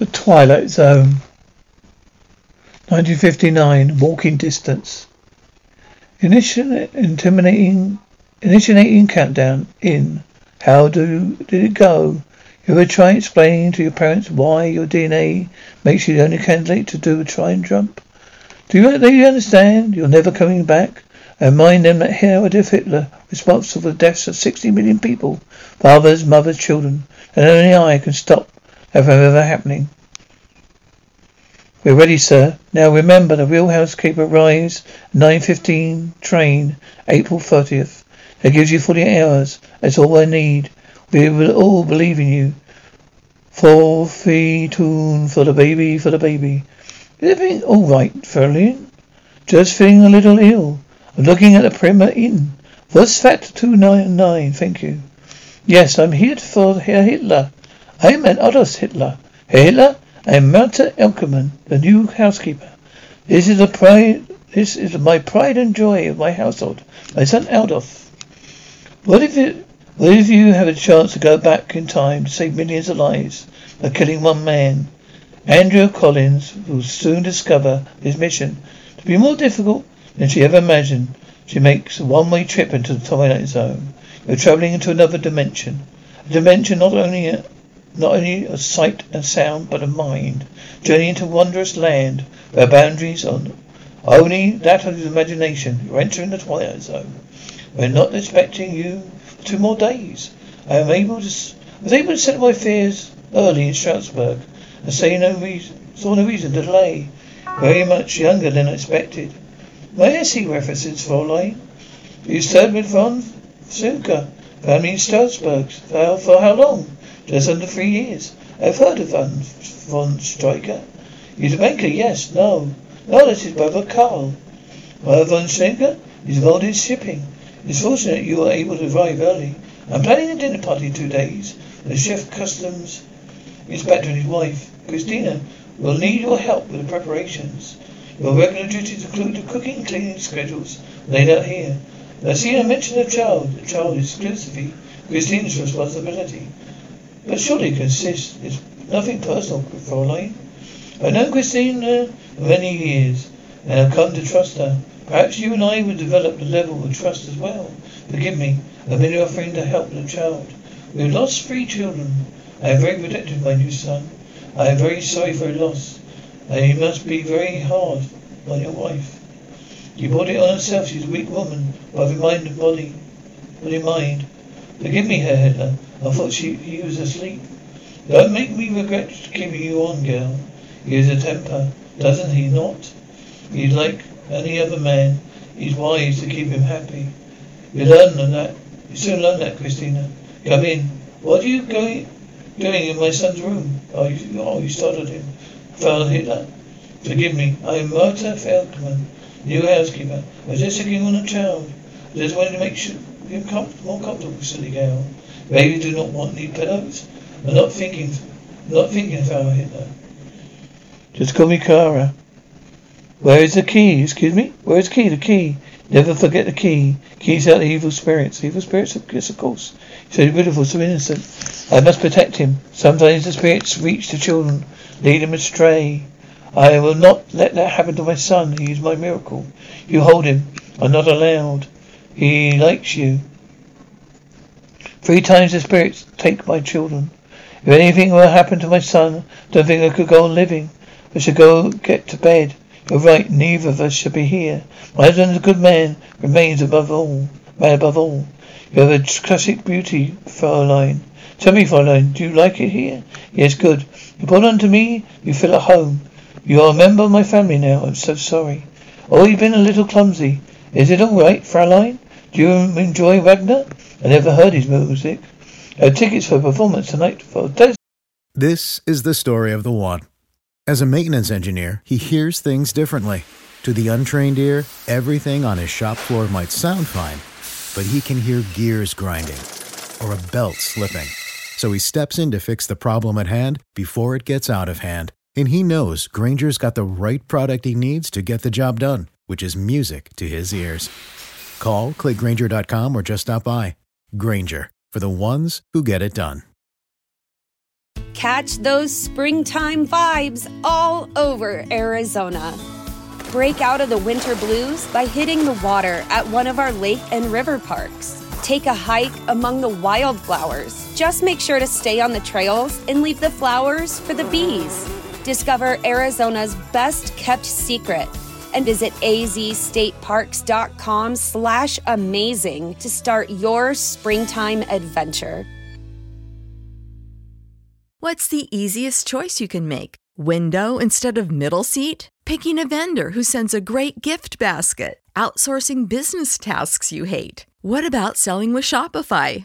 The Twilight Zone. 1959, walking distance. Intimidating, initiating countdown in. How do did it go? You ever try explaining to your parents why your DNA makes you the only candidate to do a try and jump? Do you, do you understand? You're never coming back? And mind them that here Adolf Hitler, responsible for the deaths of 60 million people, fathers, mothers, children, and only I can stop ever happening. We're ready, sir. Now remember, the real housekeeper arrives 9.15 train, April 30th. That gives you 40 hours. That's all I need. We will all believe in you. For fee tune for the baby, for the baby. Everything all right, Ferlin? Just feeling a little ill. I'm looking at the Primer Inn. Was that 299? Thank you. Yes, I'm here for Herr Hitler. I am an Adolf Hitler. Hitler? I am Martha Elkerman, the new housekeeper. This is a pride. This is my pride and joy of my household. My son Adolf. What if you? What if you have a chance to go back in time to save millions of lives by killing one man? Andrea Collins will soon discover his mission to be more difficult than she ever imagined. She makes a one-way trip into the Twilight Zone. You're traveling into another dimension. A dimension not only not only of sight and sound, but of mind. Journey into wondrous land where boundaries are only that of imagination. You're entering the Twilight Zone. We're not expecting you for two more days. I am able to, was able to settle my fears early in Strasbourg and say no reason, saw no reason to delay. Very much younger than I expected. May I see references, Fräulein? You served with von Suker, family in Strasbourg. For how long? Just under three years. I've heard of Van von Stryker. He's a banker, yes, no. No, that's his brother Karl. Well, von Stryker is involved in shipping. It's fortunate you were able to arrive early. I'm planning a dinner party in two days. The chef customs inspector and his wife, Christina, will need your help with the preparations. Your regular duties include the cooking and cleaning schedules laid out here. I see a mention of child. The child is exclusively Christina's responsibility. But surely consist it's nothing personal, Fräulein. I've known Christina for many years, and I've come to trust her. Perhaps you and I will develop a level of trust as well. Forgive me, I've been offering to help the child. We have lost three children. I am very protective of my new son. I am very sorry for your loss. And you must be very hard on your wife. You brought it on herself. She's a weak woman, both in mind and body, body and mind. Forgive me, Herr Hitler. I thought she, he was asleep. Don't make me regret keeping you on, girl. He has a temper, doesn't he not? He's like any other man. He's wise to keep him happy. You learn that. You soon learn that, Christina. Come in. What are you going doing in my son's room? Oh, you, oh, you startled him. Father Hitler. Forgive me. I am Martha Feldman, new housekeeper. I was just checking on a child. I just wanted to make sure him com- more comfortable, silly girl. Baby do not want need pillows. I'm not thinking, not thinking, Father Hitler. Just call me Kara. Where is the key? Excuse me? Where is the key? The key. Never forget the key. Keys out the evil spirits. Evil spirits, yes, of course. So beautiful, so innocent. I must protect him. Sometimes the spirits reach the children, lead them astray. I will not let that happen to my son. He is my miracle. You hold him. I'm not allowed. He likes you. Three times the spirits take my children. If anything were to happen to my son, don't think I could go on living. I should go get to bed. You're right, neither of us should be here. My husband is a good man, remains above all, man above all. You have a classic beauty, Fraulein. Tell me, Fraulein, do you like it here? Yes, good. You on to me, you feel at home. You are a member of my family now. I'm so sorry. Oh, you've been a little clumsy. Is it all right, Fraulein? Do you enjoy Wagner? I never heard his music. Have tickets for performance tonight for This is the story of the one. As a maintenance engineer, he hears things differently. To the untrained ear, everything on his shop floor might sound fine, but he can hear gears grinding or a belt slipping. So he steps in to fix the problem at hand before it gets out of hand. And he knows Grainger's got the right product he needs to get the job done, which is music to his ears. Call, clickgranger.com, or just stop by. Grainger, for the ones who get it done. Catch those springtime vibes all over Arizona. Break out of the winter blues by hitting the water at one of our lake and river parks. Take a hike among the wildflowers. Just make sure to stay on the trails and leave the flowers for the bees. Discover Arizona's best kept secret and visit azstateparks.com slash amazing to start your springtime adventure. What's the easiest choice you can make? Window instead of middle seat? Picking a vendor who sends a great gift basket? Outsourcing business tasks you hate? What about selling with Shopify?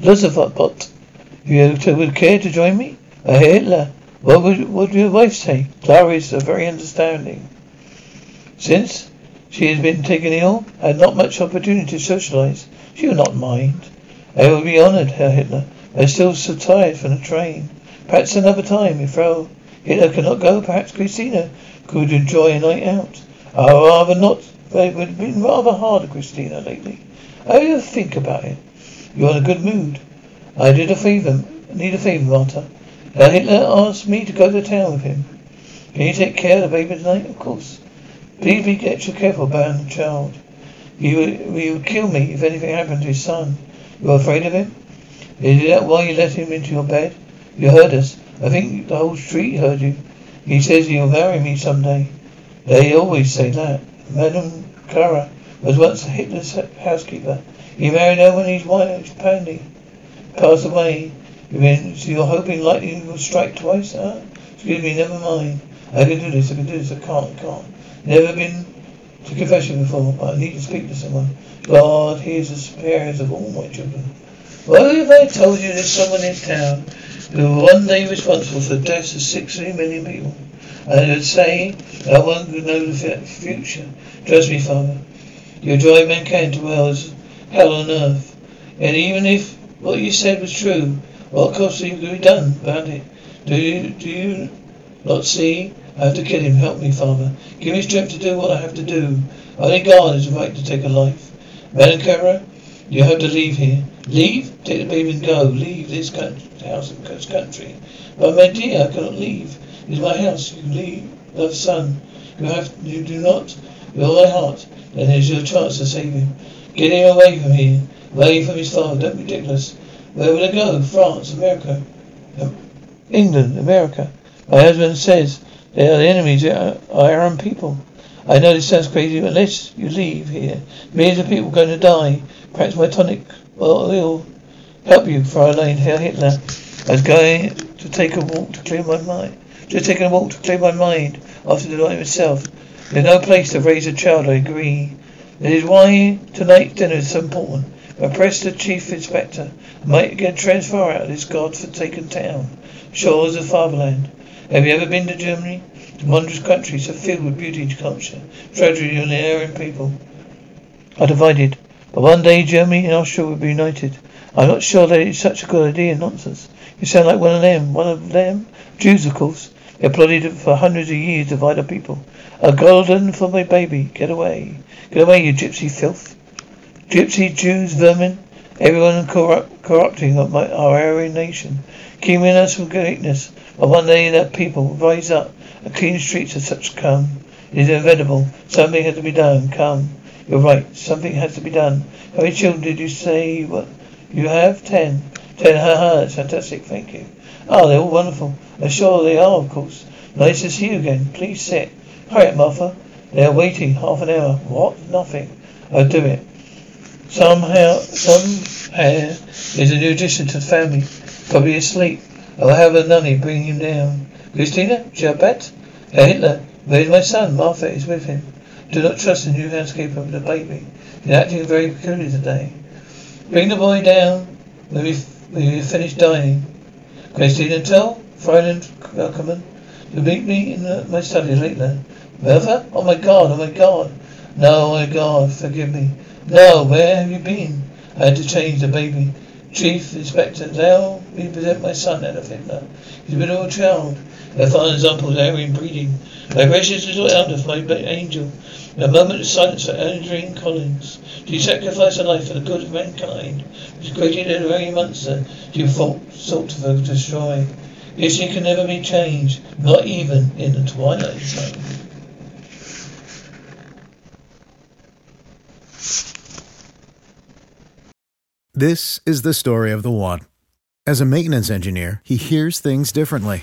But you would care to join me? A Hitler? What would, what would your wife say? Clara is very understanding. Since she has been taken ill, I had not much opportunity to socialize. She will not mind. I will be honored, Herr Hitler. I am still so tired from the train. Perhaps another time, if Frau Hitler cannot go, perhaps Christina could enjoy a night out. I rather not. It would have been rather hard, Christina, lately. I will think about it. You're in a good mood. I did a favor, need a favor, Martha. Herr Hitler asked me to go to town with him. Can you take care of the baby tonight? Of course. Please be extra careful about the child. He would, he would kill me if anything happened to his son. You're afraid of him? Is that why you let him into your bed? You heard us. I think the whole street heard you. He says he'll marry me someday. They always say that. Madame Clara was once a Hitler's housekeeper. He married her wife, Pandy, passed away. You mean, so you're hoping lightning will strike twice, huh? Excuse me, never mind. I can do this, I can do this, I can't, can't. Never been to confession before, but I need to speak to someone. God hears the prayers of all my children. What if I told you there's someone in town who will one day be responsible for the deaths of 60 million people? I would say, no one could know the future. Trust me, Father. You drive mankind to hell's hell on earth. And even if what you said was true, what going to be done about it? Do you, do you not see? I have to kill him. Help me, Father. Give me strength to do what I have to do. Only God is right to take a life. Melancara, you have to leave here. Leave? Take the baby and go. Leave this country, house and this country. But my dear, I cannot leave. It is my house. You leave, love son. You have, you do not. With all my heart. Then here's your chance to save him. Get him away from here. Away from his father. Don't be ridiculous. Where will I go? France, America. Um, England, America. My husband says they are the enemies of our own people. I know this sounds crazy, but unless you leave here, millions of people are going to die. Perhaps my tonic will help you, Fräulein Herr Hitler. I was going to take a walk to clear my mind. Just taking a walk to clear my mind after the night itself. There's no place to raise a child, I agree. That is why tonight's dinner is so important. Repress the chief inspector. Might get transfer out of this god-forsaken town. Shores of fatherland. Have you ever been to Germany? The wondrous countries are filled with beauty and culture, tragedy and erring people are divided. But one day Germany and Austria will be united. I'm not sure that it's such a good idea. Nonsense. You sound like one of them. One of them? Jews, of course. They plotted for hundreds of years to divide our people. A golden for my baby. Get away. Get away, you gypsy filth. Gypsy, Jews, vermin. Everyone corrupt, corrupting my, our Aryan nation. Keeping us from greatness. But one day that people rise up. and clean streets of such come. It is inevitable. Something has to be done. Come. You're right. Something has to be done. How many children did you say what you have? Ten. Ten. Ha ha. That's fantastic. Thank you. Oh, they're all wonderful. I'm sure they are, of course. Nice to see you again. Please sit. Hurry up, Martha. They are waiting half an hour. What? Nothing. I'll do it. Somehow, some somehow, there's a new addition to the family. Probably asleep. I'll have a nunny bring him down. Christina? Sherbet? Herr Hitler? Where's my son? Martha is with him. Do not trust the new housekeeper with the baby. He's acting very peculiar today. Bring the boy down when we when you finish dining. Christina, tell Fräulein uh, Ackerman to meet me in the, my study later. Mother? Oh my God! Oh my God! No, oh my God! Forgive me. No, where have you been? I had to change the baby. Chief Inspector, now we present my son, Adolf Hitler. He's a beautiful child. Their father's uncle's Aryan breeding. My precious little Adolf, my angel. A moment of silence for Andrea Collins. She sacrificed her life for the good of mankind? Which created a very monster she fought, sought to destroy. Yet she can never be changed, not even in the twilight zone. This is the story of the one. As a maintenance engineer, he hears things differently.